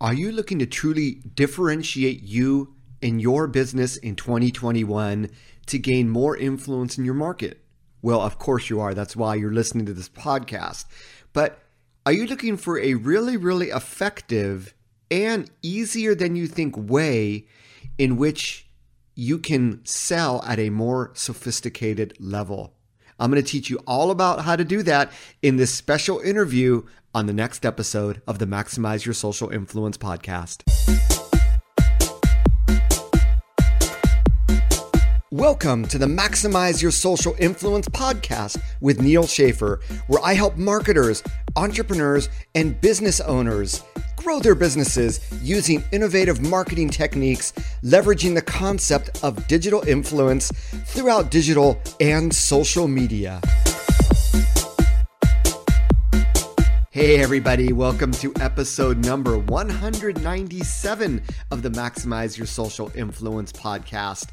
Are you looking to truly differentiate you and your business in 2021 to gain more influence in your market? Well, of course you are. That's why you're listening to this podcast. But are you looking for a really, really effective and easier than you think way in which you can sell at a more sophisticated level? I'm going to teach you all about how to do that in this special interview on the next episode of the Maximize Your Social Influence podcast. Welcome to the Maximize Your Social Influence podcast with Neal Schaffer, where I help marketers, entrepreneurs, and business owners grow their businesses using innovative marketing techniques, leveraging the concept of digital influence throughout digital and social media. Hey, everybody, welcome to episode number 197 of the Maximize Your Social Influence podcast.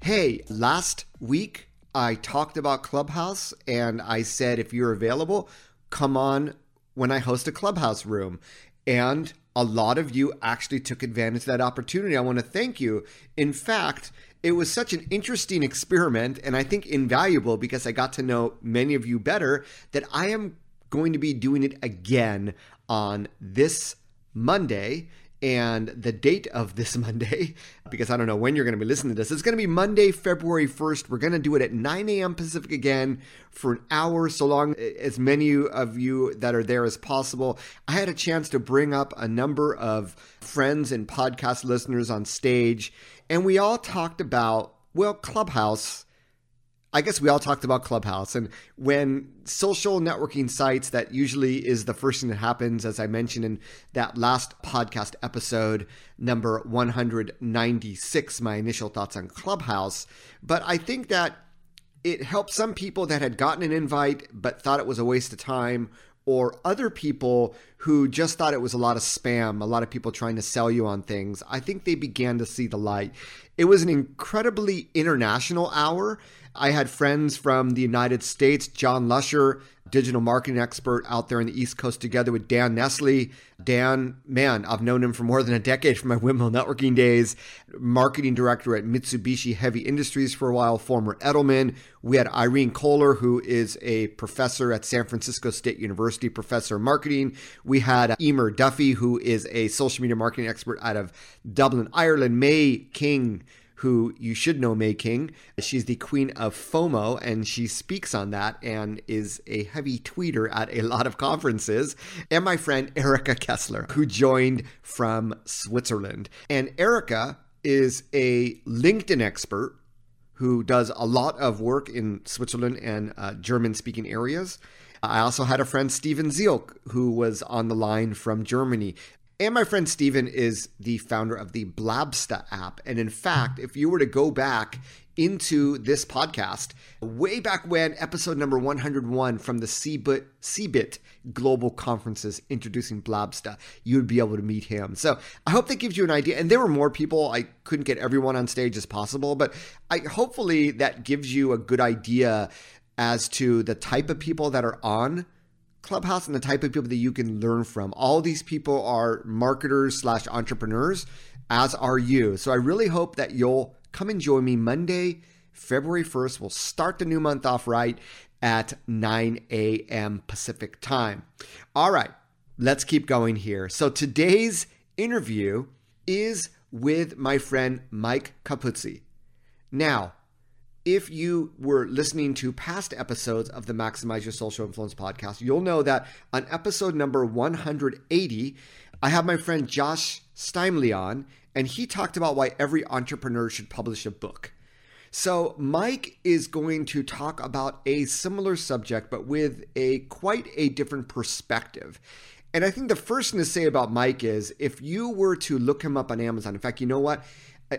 Hey, last week I talked about Clubhouse and I said if you're available, come on when I host a Clubhouse room. And a lot of you actually took advantage of that opportunity. I want to thank you. In fact, it was such an interesting experiment and I think invaluable because I got to know many of you better that I am going to be doing it again on this Monday. And the date of this Monday, because I don't know when you're going to be listening to this, it's going to be Monday, February 1st. We're going to do it at 9 a.m. Pacific again for an hour, so long as many of you that are there as possible. I had a chance to bring up a number of friends and podcast listeners on stage, and we all talked about, well, Clubhouse I guess we all talked about Clubhouse. And when social networking sites, that usually is the first thing that happens, as I mentioned in that last podcast episode, number 196, my initial thoughts on Clubhouse. But I think that it helped some people that had gotten an invite but thought it was a waste of time or other people who just thought it was a lot of spam, a lot of people trying to sell you on things, I think they began to see the light. It was an incredibly international hour. I had friends from the United States, John Lusher, digital marketing expert out there in the East Coast, together with Dan Nestle. Dan, man, I've known him for more than a decade from my Windmill networking days, marketing director at Mitsubishi Heavy Industries for a while, former Edelman. We had Irene Kohler, who is a professor at San Francisco State University, professor of marketing. We had Emer Duffy, who is a social media marketing expert out of Dublin, Ireland. May King, who you should know May King. She's the queen of FOMO, and she speaks on that and is a heavy tweeter at a lot of conferences. And my friend Erica Kessler, who joined from Switzerland. And Erica is a LinkedIn expert who does a lot of work in Switzerland and uh, German speaking areas. I also had a friend, Steven Zielk, who was on the line from Germany. And my friend Steven is the founder of the Blabsta app. And in fact, if you were to go back into this podcast, way back when, episode number 101 from the CeBIT, CeBIT global conferences introducing Blabsta, you would be able to meet him. So I hope that gives you an idea. And there were more people. I couldn't get everyone on stage as possible, but I hopefully that gives you a good idea as to the type of people that are on Clubhouse and the type of people that you can learn from. All these people are marketers slash entrepreneurs, as are you. So I really hope that you'll come and join me Monday, February 1st. We'll start the new month off right at 9 a.m. Pacific time. All right, let's keep going here. So today's interview is with my friend Mike Capuzzi. Now, if you were listening to past episodes of the Maximize Your Social Influence podcast, you'll know that on episode number 180, I have my friend Josh Steinley on, and he talked about why every entrepreneur should publish a book. So, Mike is going to talk about a similar subject, but with a quite a different perspective. And I think the first thing to say about Mike is if you were to look him up on Amazon, in fact, you know what?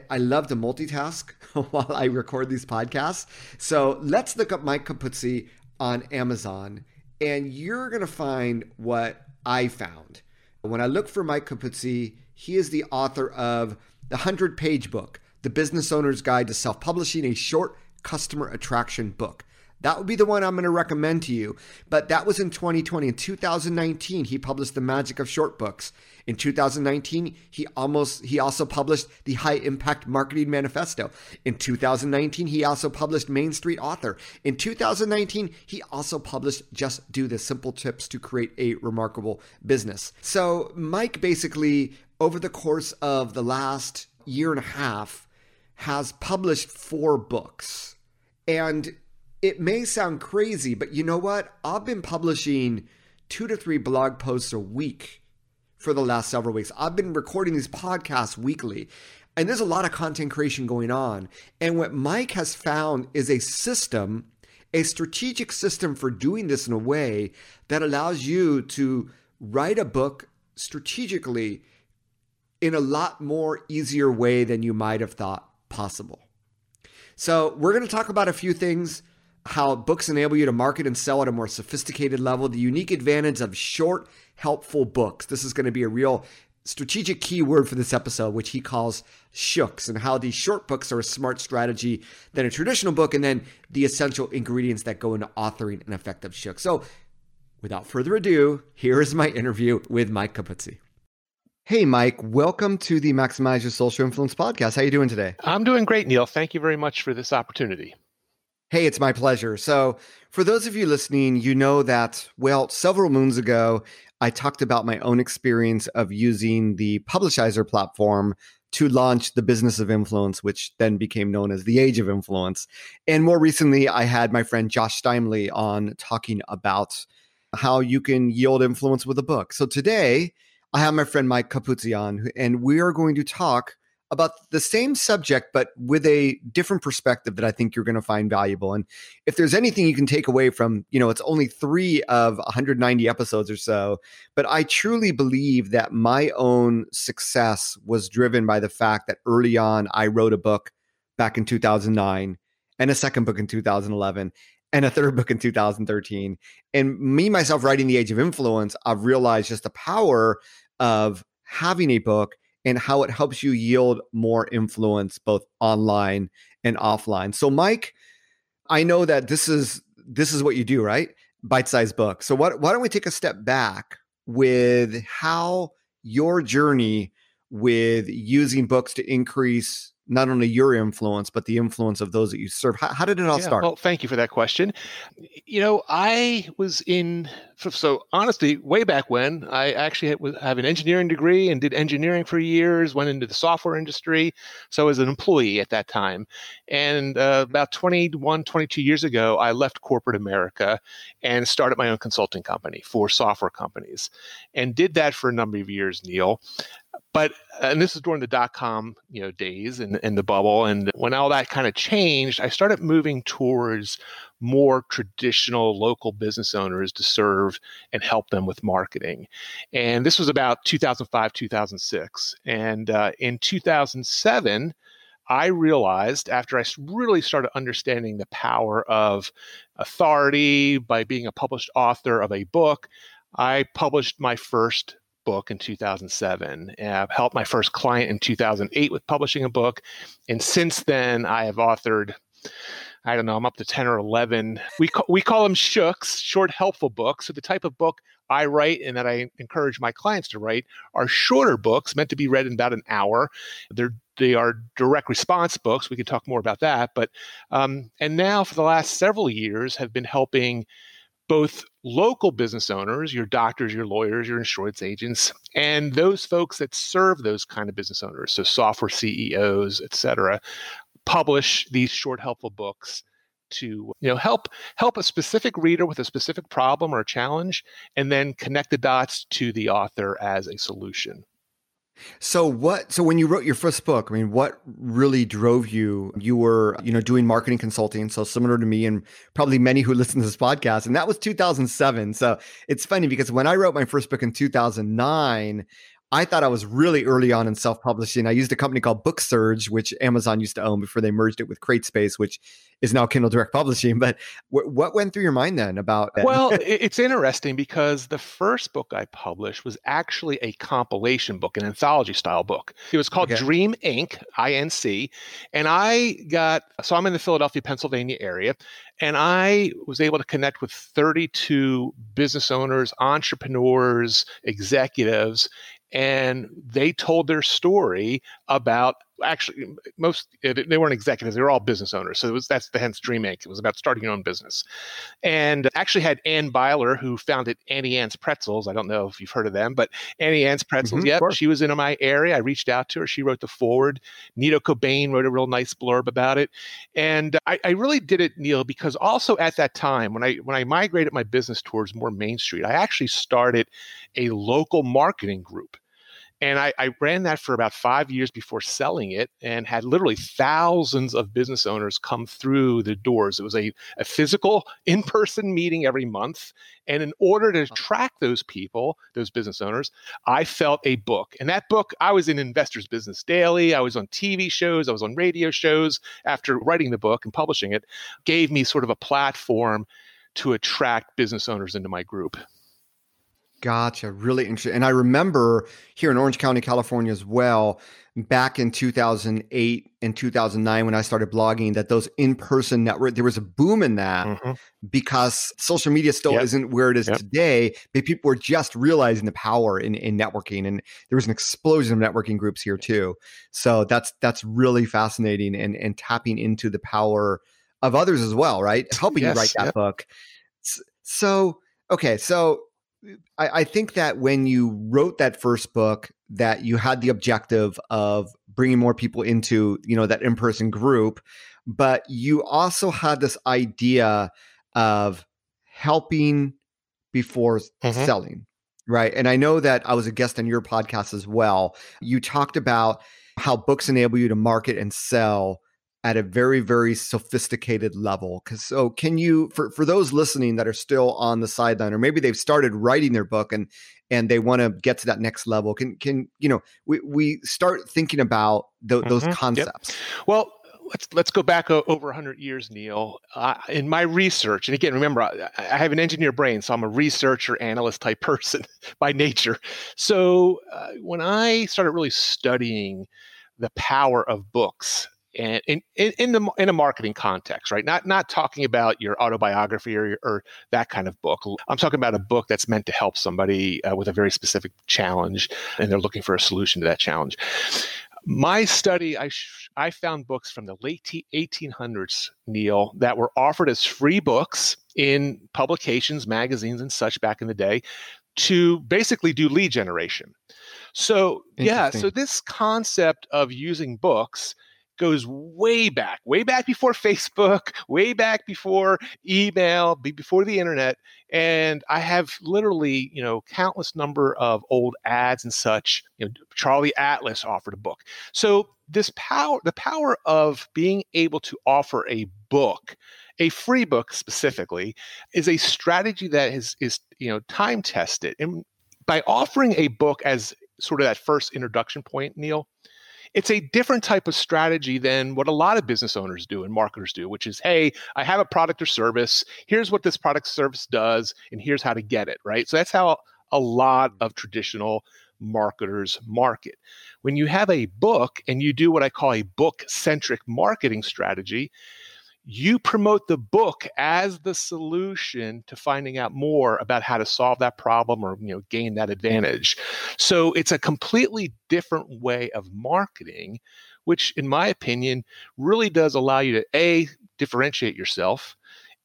I, love to multitask while I record these podcasts. So let's look up Mike Capuzzi on Amazon, and you're going to find what I found. When I look for Mike Capuzzi, he is the author of the 100 page book, The Business Owner's Guide to Self Publishing, a short customer attraction book. That would be the one I'm going to recommend to you. But that was in 2020. In 2019, he published The Magic of Short Books. In 2019, he almost he also published the High Impact Marketing Manifesto. In 2019, he also published Main Street Author. In 2019, he also published Just Do the Simple Tips to Create a Remarkable Business. So, Mike basically over the course of the last year and a half has published four books. And it may sound crazy, but you know what? I've been publishing two to three blog posts a week for the last several weeks. I've been recording these podcasts weekly, and there's a lot of content creation going on. And what Mike has found is a system, a strategic system for doing this in a way that allows you to write a book strategically in a lot more easier way than you might have thought possible. So, we're going to talk about a few things how books enable you to market and sell at a more sophisticated level, the unique advantage of short, helpful books. This is going to be a real strategic key word for this episode, which he calls shooks, and how these short books are a smart strategy than a traditional book, and then the essential ingredients that go into authoring an effective shook. So, without further ado, here is my interview with Mike Capuzzi. Hey, Mike, welcome to the Maximize Your Social Influence podcast. How are you doing today? I'm doing great, Neal. Thank you very much for this opportunity. Hey, it's my pleasure. So, for those of you listening, you know that, well, several moons ago, I talked about my own experience of using the Publishizer platform to launch the business of influence, which then became known as the age of influence. And more recently, I had my friend Josh Steinley on talking about how you can yield influence with a book. So today, I have my friend Mike Capuzzi on, and we are going to talk about the same subject, but with a different perspective that I think you're going to find valuable. And if there's anything you can take away from, you know, it's only three of 190 episodes or so, but I truly believe that my own success was driven by the fact that early on I wrote a book back in 2009 and a second book in 2011 and a third book in 2013. And me, myself, writing The Age of Influence, I've realized just the power of having a book and how it helps you yield more influence both online and offline. So Mike, I know that this is this is what you do, right? Bite-sized book. So what why don't we take a step back with how your journey with using books to increase not only your influence but the influence of those that you serve. How, how did it all yeah, start? well thank you for that question. You know i was in so honestly way back when i actually have an engineering degree and did engineering for years went into the software industry so as an employee at that time. And uh, about 21 22 years ago i left corporate america and started my own consulting company for software companies and did that for a number of years neal but and this is during the dot com you know days and, and the bubble and when all that kind of changed i started moving towards more traditional local business owners to serve and help them with marketing. And this was about 2005 2006 and uh, in 2007 I realized after I really started understanding the power of authority by being a published author of a book, I published my first book in 2007. I've helped my first client in 2008 with publishing a book. And since then, I have authored, I don't know, I'm up to 10 or 11. We, call, we call them shooks, short, helpful books. So the type of book I write and that I encourage my clients to write are shorter books meant to be read in about an hour. They're they are direct response books. We can talk more about that. But um, and now for the last several years have been helping both local business owners, your doctors, your lawyers, your insurance agents, and those folks that serve those kind of business owners, so software CEOs, et cetera, publish these short, helpful books to you know help help a specific reader with a specific problem or challenge and then connect the dots to the author as a solution so what so when you wrote your first book, I mean, what really drove you? You were, you know, doing marketing consulting, so similar to me and probably many who listen to this podcast, and that was 2007. So it's funny because when I wrote my first book in 2009, I thought I was really early on in self publishing. I used a company called BookSurge, which Amazon used to own before they merged it with CreateSpace, which is now Kindle Direct Publishing. But w- what went through your mind then about that? Well, it's interesting because the first book I published was actually a compilation book, an anthology style book. It was called okay. Dream Inc., INC. And I got, so I'm in the Philadelphia, Pennsylvania area, and I was able to connect with 32 business owners, entrepreneurs, executives, and they told their story about actually most they weren't executives they were all business owners so it was that's the hence dream inc. It was about starting your own business. And actually had Anne Beiler who founded Auntie Anne's pretzels i don't know if you've heard of them but Auntie Anne's pretzels mm-hmm, yep she was in my area i reached out to her she wrote the forward. Nido Qubein wrote a real nice blurb about it. And I, I really did it neal because also at that time when i when i migrated my business towards more main street i actually started a local marketing group and I, I, ran that for about five years before selling it and had literally thousands of business owners come through the doors. It was a, a physical in person meeting every month. And in order to track those people, those business owners, I felt a book. And that book, I was in Investors Business Daily, I was on TV shows, I was on radio shows after writing the book and publishing it, gave me sort of a platform to attract business owners into my group. Gotcha. Really interesting. And I remember here in Orange County, California as well, back in 2008 and 2009 when I started blogging, that those in person network, there was a boom in that mm-hmm. because social media still yep. isn't where it is yep. today. But people were just realizing the power in, in networking. And there was an explosion of networking groups here too. So that's that's really fascinating and, and tapping into the power of others as well, right? Helping yes, you write that yep. book. So, okay. So I, I think that when you wrote that first book, that you had the objective of bringing more people into you know that in-person group, but you also had this idea of helping before mm-hmm. selling, right? And I know that I was a guest on your podcast as well. You talked about how books enable you to market and sell at a very very sophisticated level because so can you for for those listening that are still on the sideline or maybe they've started writing their book and and they want to get to that next level can can you know we we start thinking about th- those mm-hmm. concepts yep. well let's let's go back over 100 years neal uh, in my research and again remember I, I, have an engineer brain so i'm a researcher analyst type person by nature so uh, when i started really studying the power of books and in, in, in the in a marketing context, right? Not not talking about your autobiography or, or that kind of book. I'm talking about a book that's meant to help somebody uh, with a very specific challenge, and they're looking for a solution to that challenge. My study, I sh- I found books from the late 1800s, Neal, that were offered as free books in publications, magazines, and such back in the day to basically do lead generation. So, yeah, so this concept of using books goes way back, way back before Facebook, way back before email, before the internet. And I have literally, you know, countless number of old ads and such. You know, Charlie Atlas offered a book. So this power, the power of being able to offer a book, a free book specifically, is a strategy that is is you know time tested. And by offering a book as sort of that first introduction point, Neal, it's a different type of strategy than what a lot of business owners do and marketers do, which is, hey, I have a product or service. Here's what this product service does, and here's how to get it, right? So that's how a lot of traditional marketers market. When you have a book and you do what I call a book centric marketing strategy, you promote the book as the solution to finding out more about how to solve that problem or you know gain that advantage. So it's a completely different way of marketing which in my opinion really does allow you to a differentiate yourself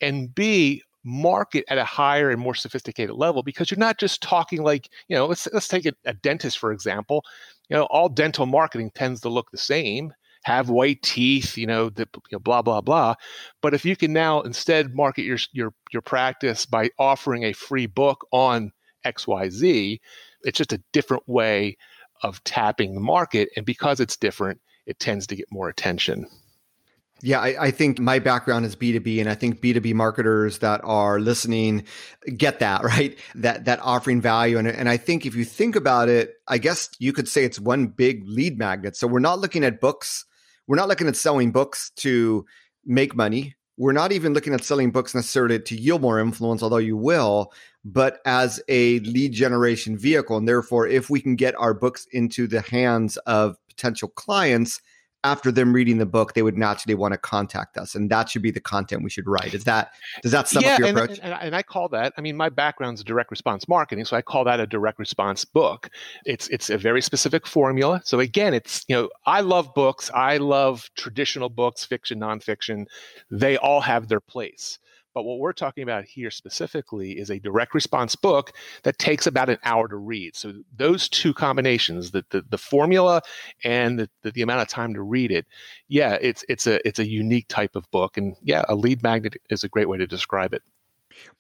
and b market at a higher and more sophisticated level because you're not just talking like you know let's let's take a, a dentist for example. You know all dental marketing tends to look the same have white teeth, you know, the, you know, blah blah blah. But if you can now instead market your your your practice by offering a free book on X Y Z, it's just a different way of tapping the market, and because it's different, it tends to get more attention. Yeah, I, I, think my background is B2B and I think B2B marketers that are listening get that, right? That that offering value. And, and I think if you think about it, I guess you could say it's one big lead magnet. So we're not looking at books, we're not looking at selling books to make money. We're not even looking at selling books necessarily to yield more influence, although you will, but as a lead generation vehicle. And therefore, if we can get our books into the hands of potential clients, after them reading the book, they would naturally want to contact us, and that should be the content we should write. Is that does that sum yeah, up your and, approach? And, and, I call that. I mean, my background is direct response marketing, so I call that a direct response book. It's it's a very specific formula. So again, it's you know, I love books. I love traditional books, fiction, nonfiction. They all have their place. But what we're talking about here specifically is a direct response book that takes about an hour to read. So those two combinations, the the, the formula and the, the, the amount of time to read it, yeah, it's it's a it's a unique type of book, and yeah, a lead magnet is a great way to describe it.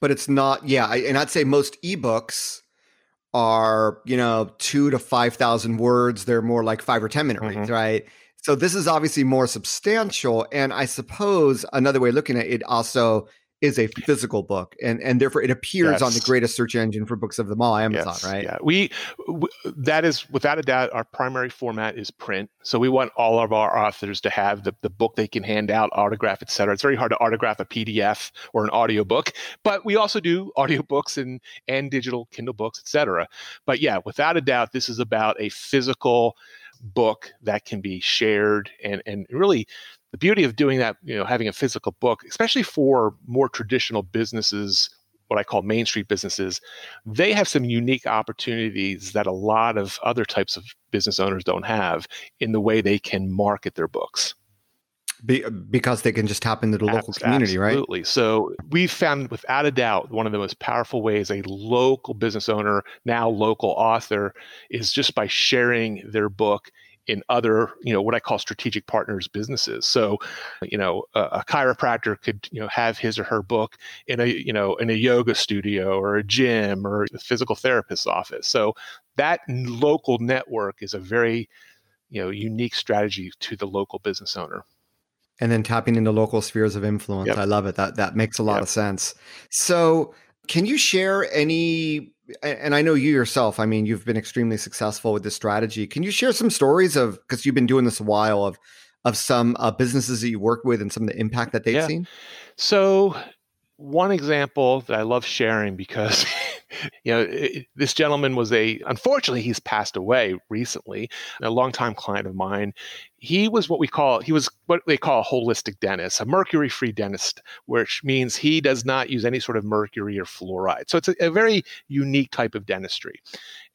But it's not, yeah, and I'd say most ebooks are you know two to five thousand words. They're more like five or ten minute mm-hmm. reads, right? So this is obviously more substantial, and I suppose another way of looking at it also is a physical book and and therefore it appears yes. on the greatest search engine for books of them all amazon yes. right yeah we, we, that is without a doubt our primary format is print so we want all of our authors to have the, the book they can hand out autograph etc it's very hard to autograph a pdf or an audiobook but we also do audiobooks and and digital kindle books etc but yeah without a doubt this is about a physical book that can be shared and and really the beauty of doing that, you know, having a physical book, especially for more traditional businesses, what I call Main Street businesses, they have some unique opportunities that a lot of other types of business owners don't have in the way they can market their books. Be, because they can just tap into the local community, right? Absolutely. So we've found, without a doubt, one of the most powerful ways a local business owner, now local author, is just by sharing their book in other, you know, what I call strategic partners businesses. So, you know, a, a, chiropractor could, you know, have his or her book in a, you know, in a yoga studio or a gym or a physical therapist's office. So that local network is a very, you know, unique strategy to the local business owner. And then tapping into local spheres of influence. Yep. I love it. That that makes a lot yep. of sense. So, can you share any and I know you yourself, I mean, you've been extremely successful with this strategy. Can you share some stories of because you've been doing this a while of of some uh, businesses that you work with and some of the impact that they've yeah. seen? So, one example that I love sharing because you know, it, this gentleman was a, unfortunately, he's passed away recently, a longtime client of mine. He was what we call, he was what they call a holistic dentist, a mercury free dentist, which means he does not use any sort of mercury or fluoride. So it's a, a very unique type of dentistry.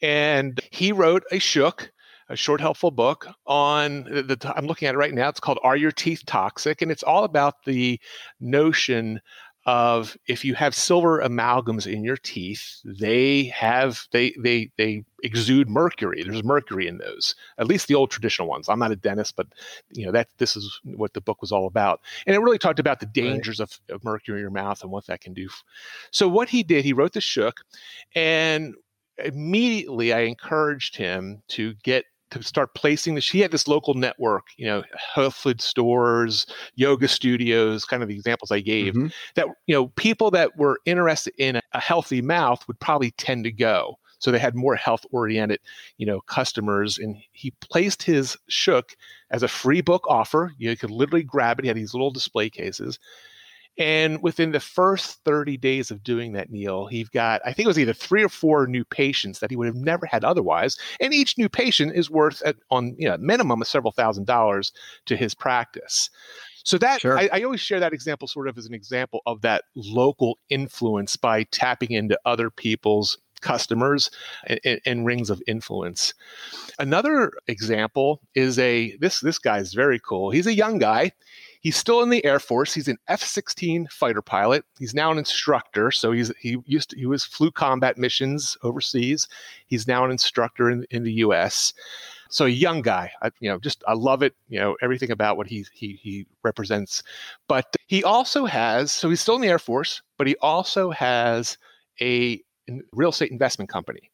And he wrote a shook a short helpful book on the, the, I'm looking at it right now. It's called Are Your Teeth Toxic? And it's all about the notion of if you have silver amalgams in your teeth, they have they they they exude mercury. There's mercury in those. At least the old traditional ones. I'm not a dentist, but you know that this is what the book was all about. And it really talked about the dangers right. of, of mercury in your mouth and what that can do. So what he did, he wrote the shook, and immediately I encouraged him to get to start placing this. She had this local network, you know, health food stores, yoga studios, kind of the examples I gave, mm-hmm. that, you know, people that were interested in a, a healthy mouth would probably tend to go. So they had more health oriented, you know, customers. And he placed his Shook as a free book offer. You could literally grab it. He had these little display cases. And within the first 30 days of doing that, Neal, he got, I think it was either three or four new patients that he would have never had otherwise. And each new patient is worth, at, on you know, minimum, of several thousand dollars to his practice. So that sure. I, I, always share that example sort of as an example of that local influence by tapping into other people's customers and, and, rings of influence. Another example is a this this guy's very cool. He's a young guy. He's still in the Air Force. He's an F-16 fighter pilot. He's now an instructor. So he's he used to, he was flew combat missions overseas. He's now an instructor in, in the U.S. So a young guy, I, you know, just I love it. You know, everything about what he he he represents. But he also has so he's still in the Air Force, but he also has a real estate investment company.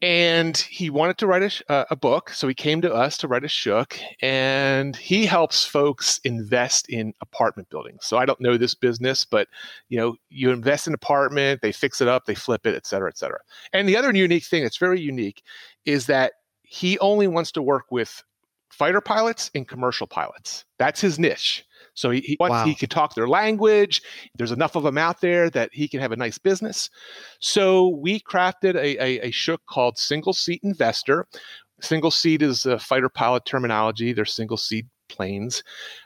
And he wanted to write a, a, book so he came to us to write a shook and he helps folks invest in apartment buildings. So i don't know this business but you know you invest in an apartment they fix it up they flip it et cetera et cetera. And the other unique thing that's very unique is that he only wants to work with fighter pilots and commercial pilots. That's his niche so he, he, wow. he can talk their language. There's enough of them out there that he can have a nice business. So we crafted a, a, a shook called Single Seat Investor. Single seat is a fighter pilot terminology. They're single seat planes.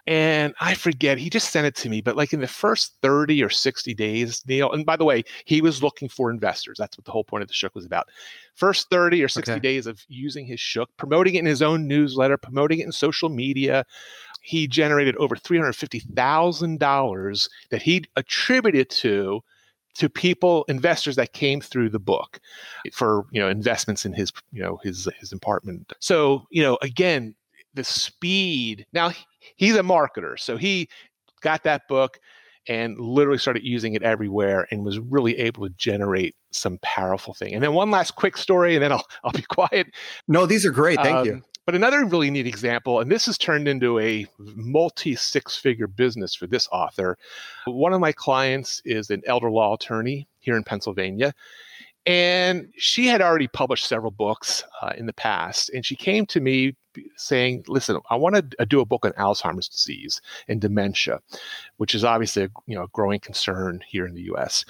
And I forget, he just sent it to me, but like in the first 30 or 60 days, Neal, and by the way, he was looking for investors. That's what the whole point of the Shook was about. First 30 or 60 okay. days of using his Shook, promoting it in his own newsletter, promoting it in social media, he generated over $350,000 that he attributed to to people investors that came through the book for you know investments in his you know his his apartment. So you know again the speed now he's a marketer so he got that book and literally started using it everywhere and was really able to generate some powerful thing. And then one last quick story and then i'll, I'll be quiet. No these are great. Thank um, you but another really neat example, and this has turned into a multi six figure business for this author. One of my clients is an elder law attorney here in Pennsylvania. And she had already published several books uh, in the past. And she came to me saying, Listen, I want to uh, do a book on Alzheimer's disease and dementia, which is obviously a you know, a growing concern here in the US.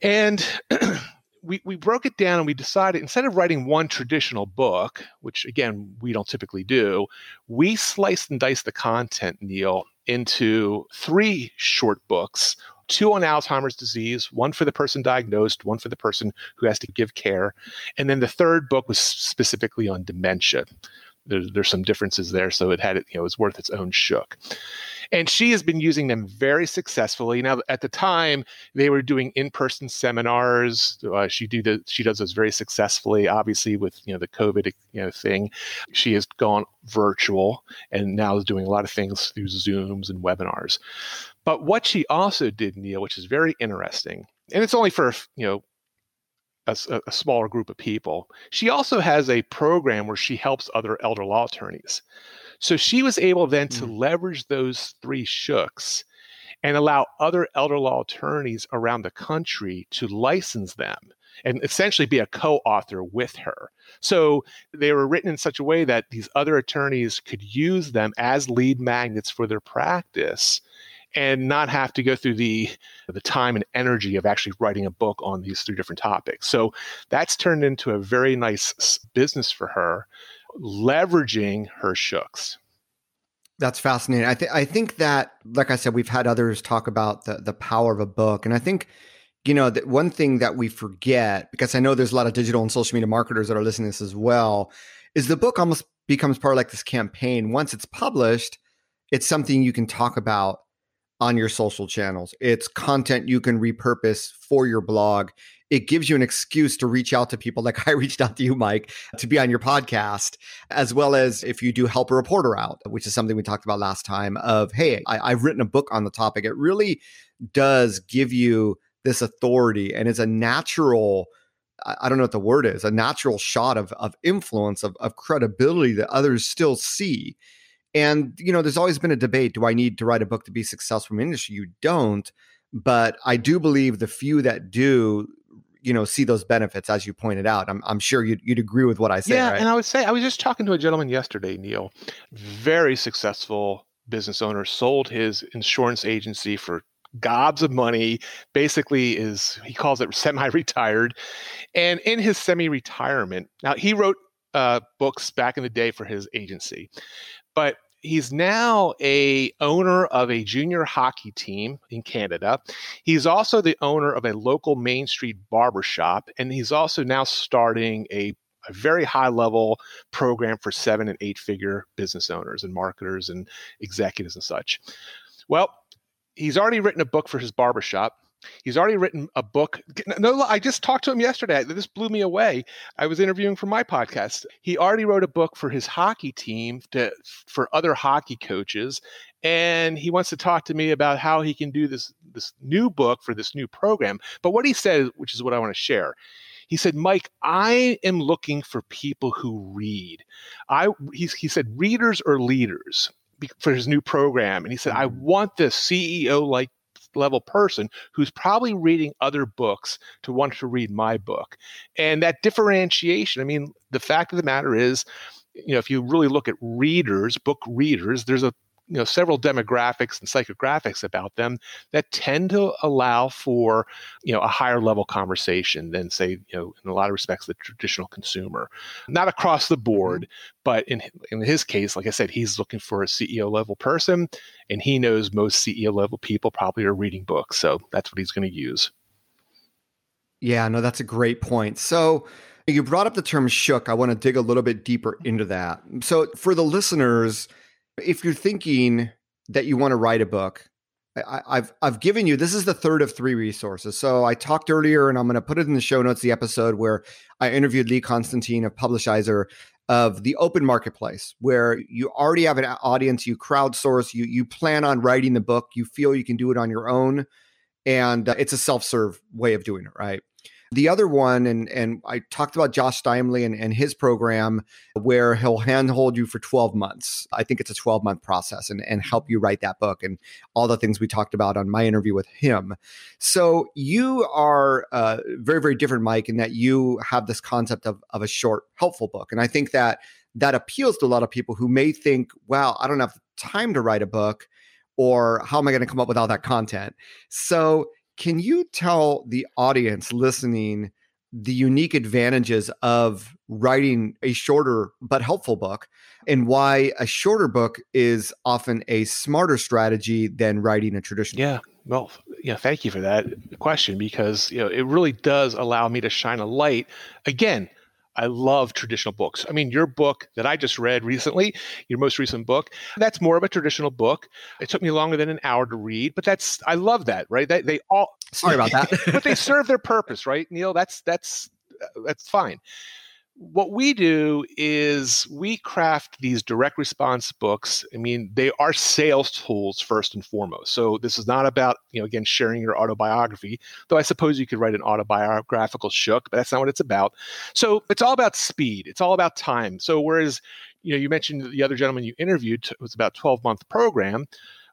And we, we broke it down and we decided instead of writing one traditional book, which again, we don't typically do, we sliced and diced the content, Neal, into three short books two on Alzheimer's disease, one for the person diagnosed, one for the person who has to give care. And then the third book was specifically on dementia. There's, there's some differences there, so it had it, you know, it was worth its own shook and she has been using them very successfully. Now, at the time, they were doing in-person seminars. Uh, she do the, she does those very successfully. Obviously, with you know the COVID you know thing, she has gone virtual and now is doing a lot of things through Zooms and webinars. But what she also did, Neal, which is very interesting, and it's only for you know a, a, smaller group of people. She also has a program where she helps other elder law attorneys. So she was able then to mm. leverage those three shooks and allow other elder law attorneys around the country to license them and essentially be a co-author with her. So they were written in such a way that these other attorneys could use them as lead magnets for their practice and not have to go through the the time and energy of actually writing a book on these three different topics. So that's turned into a very nice business for her leveraging her shooks. That's fascinating. I think I think that, like I said, we've had others talk about the the power of a book, and I think you know that one thing that we forget because I know there's a lot of digital and social media marketers that are listening to this as well, is the book almost becomes part of like this campaign. Once it's published, it's something you can talk about on your social channels. It's content you can repurpose for your blog it gives you an excuse to reach out to people like I reached out to you, Mike, to be on your podcast, as well as if you do help a reporter out, which is something we talked about last time of, hey, I, have written a book on the topic. It really does give you this authority and it's a natural I don't know what the word is, a natural shot of, of influence, of, of credibility that others still see. And, you know, there's always been a debate do I need to write a book to be successful in industry? You don't. But I do believe the few that do you know see those benefits as you pointed out i'm, I'm sure you'd, you'd agree with what i say yeah right? and i would say i was just talking to a gentleman yesterday neal very successful business owner sold his insurance agency for gobs of money basically is he calls it semi-retired and in his semi-retirement now he wrote uh, books back in the day for his agency but he's now a owner of a junior hockey team in Canada. He's also the owner of a local Main Street barbershop, and he's also now starting a a very high level program for seven and eight figure business owners and marketers and executives and such. Well, he's already written a book for his barbershop. He's already written a book. No, I just talked to him yesterday. This blew me away. I was interviewing for my podcast. He already wrote a book for his hockey team to for other hockey coaches, and he wants to talk to me about how he can do this this new book for this new program. But what he said, which is what I want to share, He said, Mike, I am looking for people who read. I he, he said, readers or leaders for his new program. And he said, I mm-hmm. want this CEO like level person who's probably reading other books to want to read my book. And that differentiation, I mean, the fact of the matter is, you know, if you really look at readers, book readers, there's a you know several demographics and psychographics about them that tend to allow for you know a higher level conversation than say you know in a lot of respects the traditional consumer. Not across the board mm-hmm. but in in his case like i said he's looking for a ceo level person and he knows most ceo level people probably are reading books so that's what he's going to use. Yeah no that's a great point. So you brought up the term shook. I want to dig a little bit deeper into that. So for the listeners if you're thinking that you want to write a book, I, have I've given you this is the third of three resources. So I talked earlier, and I'm going to put it in the show notes. The episode where I interviewed Lee Constantine of Publishizer of the open marketplace, where you already have an audience, you crowdsource, you you plan on writing the book, you feel you can do it on your own, and uh, it's a self serve way of doing it, right? The other one, and and I talked about Josh Steinley and, and his program where he'll handhold you for 12 months. I think it's a 12 month process and, and help you write that book and all the things we talked about on my interview with him. So you are uh, very, very different, Mike, in that you have this concept of, of a short, helpful book. And I think that that appeals to a lot of people who may think, wow, I don't have time to write a book or how am I going to come up with all that content? So can you tell the audience listening the unique advantages of writing a shorter but helpful book and why a shorter book is often a smarter strategy than writing a traditional yeah. well yeah thank you for that question because you know it really does allow me to shine a light again I love traditional books. I mean, your book that I just read recently, your most recent book, that's more of a traditional book. It took me longer than an hour to read, but that's I love that, right? They they all sorry about that, but they serve their purpose, right, Neal? That's that's uh, that's fine what we do is we craft these direct response books. I mean, they are sales tools first and foremost. So this is not about, you know, again, sharing your autobiography, though I suppose you could write an autobiographical shook, but that's not what it's about. So it's all about speed. It's all about time. So whereas, you know, you mentioned the other gentleman you interviewed it was about 12 month program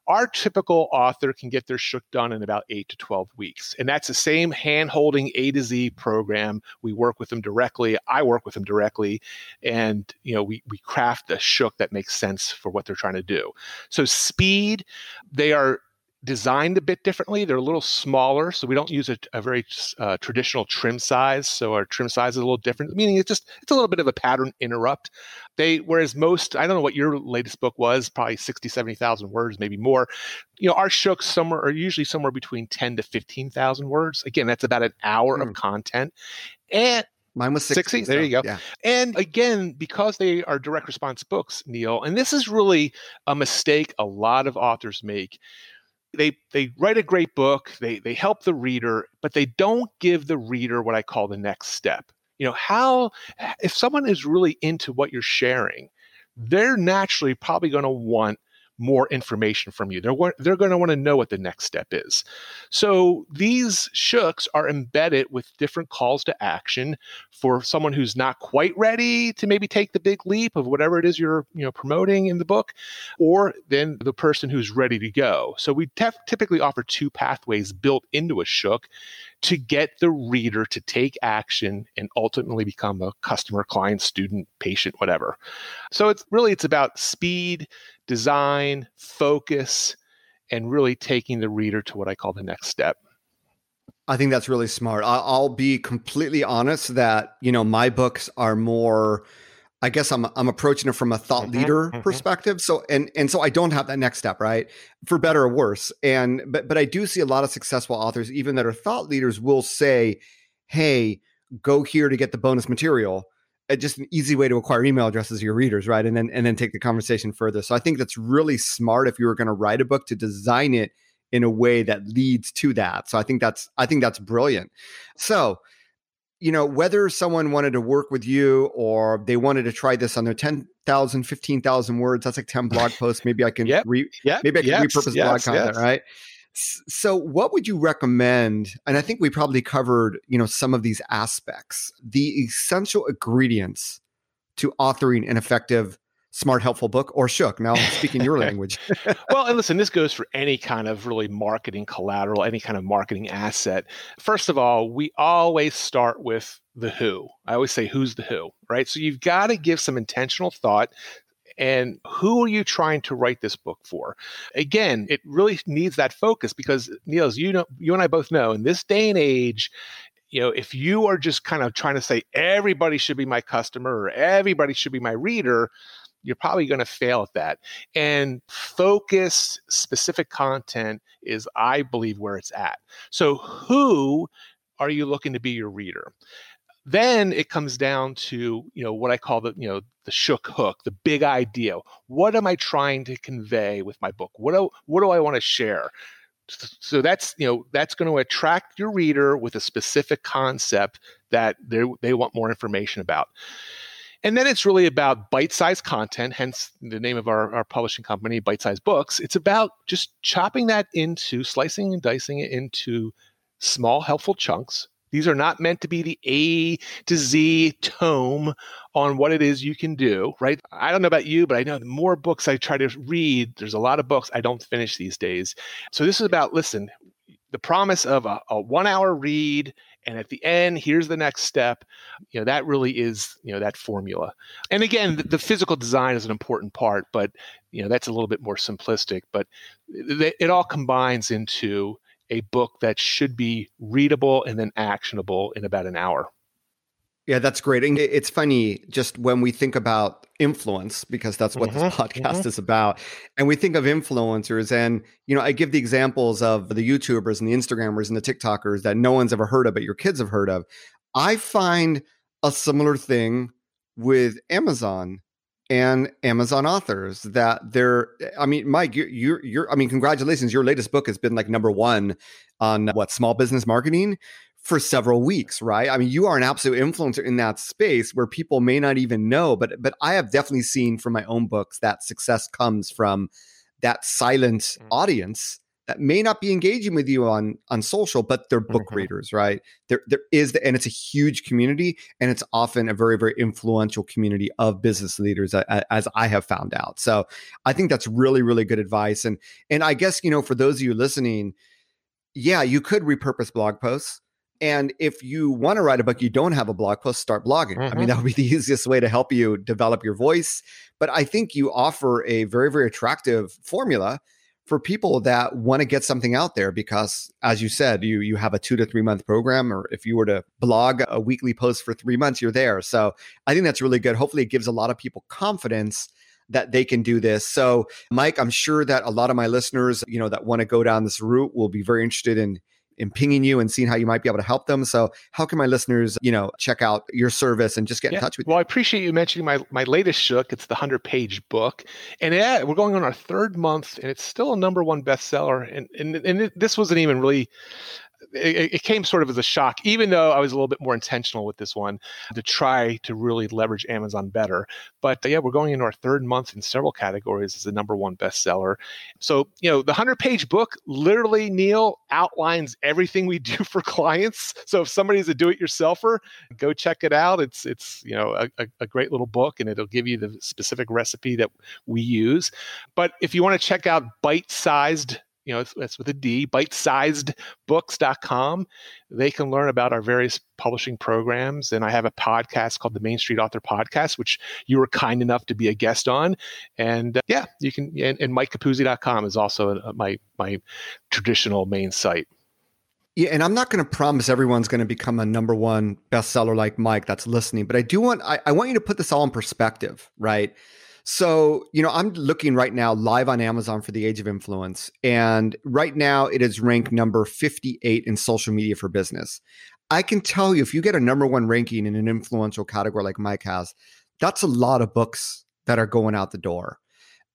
our typical author can get their shook done in about eight to 12 weeks. And that's the same hand holding A to Z program. We work with them directly. I work with them directly. And, you know, we, we craft a shook that makes sense for what they're trying to do. So speed, they are designed a bit differently. They're a little smaller, so we don't use a, a very uh, traditional trim size. So our trim size is a little different, meaning it's just it's a little bit of a pattern interrupt. They whereas most I don't know what your latest book was, probably 60, 70,000 words, maybe more. You know, our shooks somewhere are usually somewhere between 10 to 15,000 words. Again, that's about an hour mm. of hmm. content. And Mine was 60. 60 there so, you go. Yeah. And again, because they are direct response books, Neal, and this is really a mistake a lot of authors make they they write a great book they they help the reader but they don't give the reader what i call the next step. You know how if someone is really into what you're sharing they're naturally probably going to want more information from you. They're they're going to want to know what the next step is. So these shooks are embedded with different calls to action for someone who's not quite ready to maybe take the big leap of whatever it is you're you know promoting in the book, or then the person who's ready to go. So we tef- typically offer two pathways built into a shook to get the reader to take action and ultimately become a customer, client, student, patient, whatever. So it's really it's about speed, design, focus, and really taking the reader to what I call the next step. I think that's really smart. I'll be completely honest that, you know, my books are more I guess I'm I'm approaching it from a thought mm-hmm, leader mm-hmm. perspective. So and and so I don't have that next step, right? For better or worse. And but but I do see a lot of successful authors, even that are thought leaders, will say, "Hey, go here to get the bonus material." Just an easy way to acquire email addresses of your readers, right? And then and then take the conversation further. So I think that's really smart if you were going to write a book to design it in a way that leads to that. So I think that's I think that's brilliant. So you know, whether someone wanted to work with you or they wanted to try this on their 10,000, 15,000 words, that's like 10 blog posts. Maybe I can, yep. re- yep. maybe I can repurpose blog content, right? So, what would you recommend? And I think we probably covered, you know, some of these aspects. The essential ingredients to authoring an effective smart helpful book or shook now speaking your language well and listen this goes for any kind of really marketing collateral any kind of marketing asset first of all we always start with the who i always say who's the who right so you've got to give some intentional thought and who are you trying to write this book for again it really needs that focus because neal as you know you and i both know in this day and age you know if you are just kind of trying to say everybody should be my customer or everybody should be my reader you're probably going to fail at that. And focused, specific content is, I believe, where it's at. So, who are you looking to be your reader? Then it comes down to you know what I call the you know the shook hook, the big idea. What am I trying to convey with my book? What do what do I want to share? so that's you know that's going to attract your reader with a specific concept that they they want more information about and then it's really about bite sized content, hence the name of our, our publishing company, Bite Sized Books. It's about just chopping that into, slicing and dicing it into small, helpful chunks. These are not meant to be the A to Z tome on what it is you can do, right? I don't know about you, but I know the more books I try to read, there's a lot of books I don't finish these days. So this is about, listen, the promise of a, a one hour read and at the end here's the next step you know that really is you know that formula and again the, the physical design is an important part but you know that's a little bit more simplistic but it, it all combines into a book that should be readable and then actionable in about an hour yeah, that's great. And it's funny just when we think about influence, because that's what mm-hmm, this podcast mm-hmm. is about. And we think of influencers. And, you know, I give the examples of the YouTubers and the Instagrammers and the TikTokers that no one's ever heard of, but your kids have heard of. I find a similar thing with Amazon and Amazon authors that they're I mean Mike you're, you're you're I mean congratulations your latest book has been like number 1 on what small business marketing for several weeks, right? I mean, you are an absolute influencer in that space where people may not even know, but but I have definitely seen from my own books that success comes from that silent mm-hmm. audience that may not be engaging with you on on social, but they're book mm-hmm. readers, right? There there is the, and it's a huge community, and it's often a very very influential community of business leaders, as I have found out. So I think that's really really good advice, and and I guess you know for those of you listening, yeah, you could repurpose blog posts and if you want to write a book, you don't have a blog post, start blogging. Mm-hmm. I mean, mm-hmm. that would be the easiest way to help you develop your voice. But I think you offer a very, very attractive formula for people that want to get something out there because as you said you you have a 2 to 3 month program or if you were to blog a weekly post for 3 months you're there so i think that's really good hopefully it gives a lot of people confidence that they can do this. So, Mike, I'm sure that a lot of my listeners, you know, that want to go down this route will be very interested in in pinging you and seeing how you might be able to help them. So how can my listeners, you know, check out your service and just get yeah. in touch with well, you? Well, I appreciate you mentioning my, my latest shook. It's the 100 page book. And yeah, we're going on our third month and it's still a number one bestseller. And, and, and it, this wasn't even really it, it, came sort of as a shock, even though I was a little bit more intentional with this one to try to really leverage Amazon better. But uh, yeah, we're going into our third month in several categories as the number one bestseller. So, you know, the 100 page book literally, Neal, outlines everything we do for clients. So if somebody's a do it yourselfer, go check it out. It's, it's you know, a, a great little book and it'll give you the specific recipe that we use. But if you want to check out bite sized you know, that's with a D, bitesizedbooks.com. They can learn about our various publishing programs. And I have a podcast called the Main Street Author Podcast, which you were kind enough to be a guest on. And uh, yeah, you can, and, and MikeCapuzzi.com is also uh, my, my traditional main site. Yeah, and I'm not going to promise everyone's going to become a number one bestseller like Mike that's listening, but I do want I, I want you to put this all in perspective, right? So, you know, I'm looking right now live on Amazon for the Age of Influence. And right now it is ranked number 58 in social media for business. I can tell you if you get a number one ranking in an influential category like Mike has, that's a lot of books that are going out the door.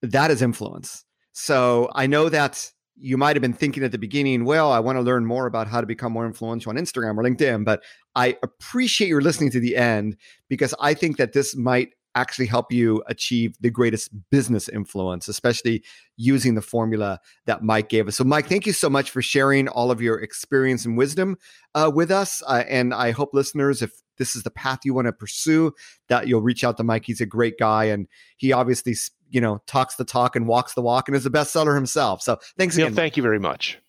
That is influence. So I know that you might have been thinking at the beginning, well, I want to learn more about how to become more influential on Instagram or LinkedIn, but I appreciate your listening to the end because I think that this might actually help you achieve the greatest business influence, especially using the formula that Mike gave us. So, Mike, thank you so much for sharing all of your experience and wisdom uh, with us. Uh, and I hope listeners, if this is the path you want to pursue, that you'll reach out to Mike. He's a great guy, and he obviously, you know, talks the talk and walks the walk, and is a bestseller himself. So, thanks again. thank you very much.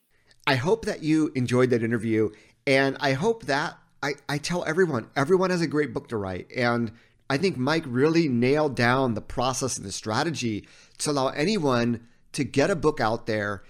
I hope that you enjoyed that interview, and I hope that I, I tell everyone, everyone has a great book to write, and I think Mike really nailed down the process and the strategy to allow anyone to get a book out there.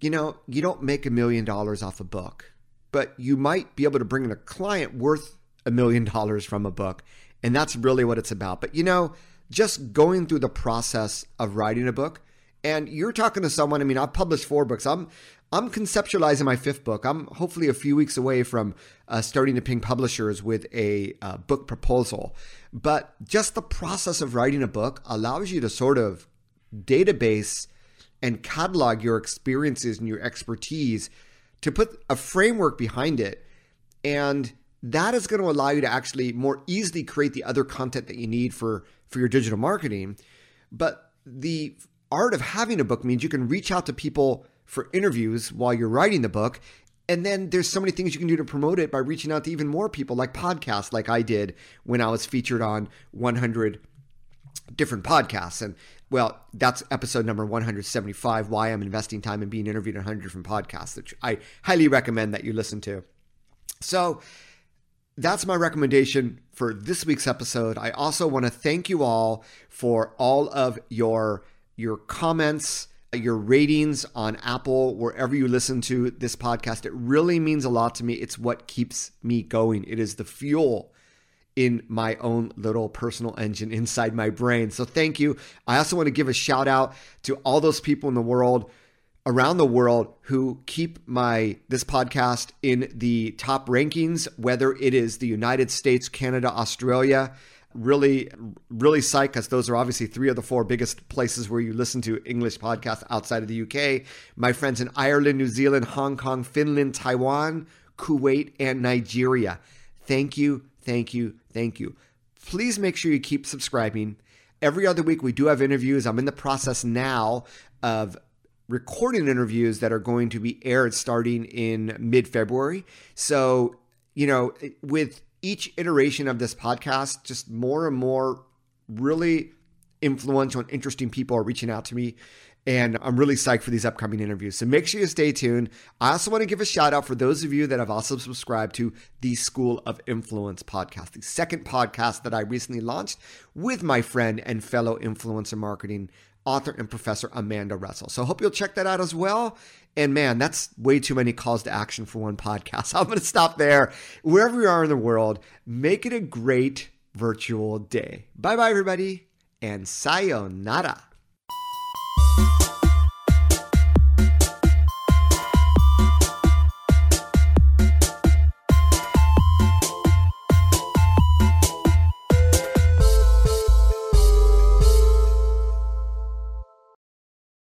You know, you don't make a million dollars off a book, but you might be able to bring in a client worth a million dollars from a book. And that's really what it's about. But you know, just going through the process of writing a book, and you're talking to someone, I mean, I've published four books. I'm I'm conceptualizing my fifth book. I'm hopefully a few weeks away from uh, starting to ping publishers with a uh, book proposal. But just the process of writing a book allows you to sort of database and catalog your experiences and your expertise to put a framework behind it. And that is going to allow you to actually more easily create the other content that you need for, for your digital marketing. But the art of having a book means you can reach out to people for interviews while you're writing the book. And then there's so many things you can do to promote it by reaching out to even more people, like podcasts, like I did when I was featured on 100 different podcasts. And well, that's episode number 175 Why I'm Investing Time and Being Interviewed on 100 different podcasts, which I highly recommend that you listen to. So, that's my recommendation for this week's episode. I also want to thank you all for all of your your comments your ratings on Apple, wherever you listen to this podcast. It really means a lot to me. It's what keeps me going. It is the fuel in my own little personal engine inside my brain. So thank you. I also want to give a shout out to all those people in the world around the world who keep my this podcast in the top rankings whether it is the United States, Canada, Australia, really, really psyched because those are obviously three of the four biggest places where you listen to English podcasts outside of the UK. My friends in Ireland, New Zealand, Hong Kong, Finland, Taiwan, Kuwait, and Nigeria. Thank you, thank you, thank you. Please make sure you keep subscribing. Every other week, we do have interviews. I'm in the process now of recording interviews that are going to be aired starting in mid February. So, you know, with each iteration of this podcast, just more and more really influential and interesting people are reaching out to me. And I'm really psyched for these upcoming interviews. So make sure you stay tuned. I also want to give a shout out for those of you that have also subscribed to the School of Influence podcast, the second podcast that I recently launched with my friend and fellow influencer marketing author and professor Amanda Russell. So I hope you'll check that out as well. And man, that's way too many calls to action for one podcast. I'm going to stop there. Wherever you are in the world, make it a great virtual day. Bye bye, everybody, and sayonara.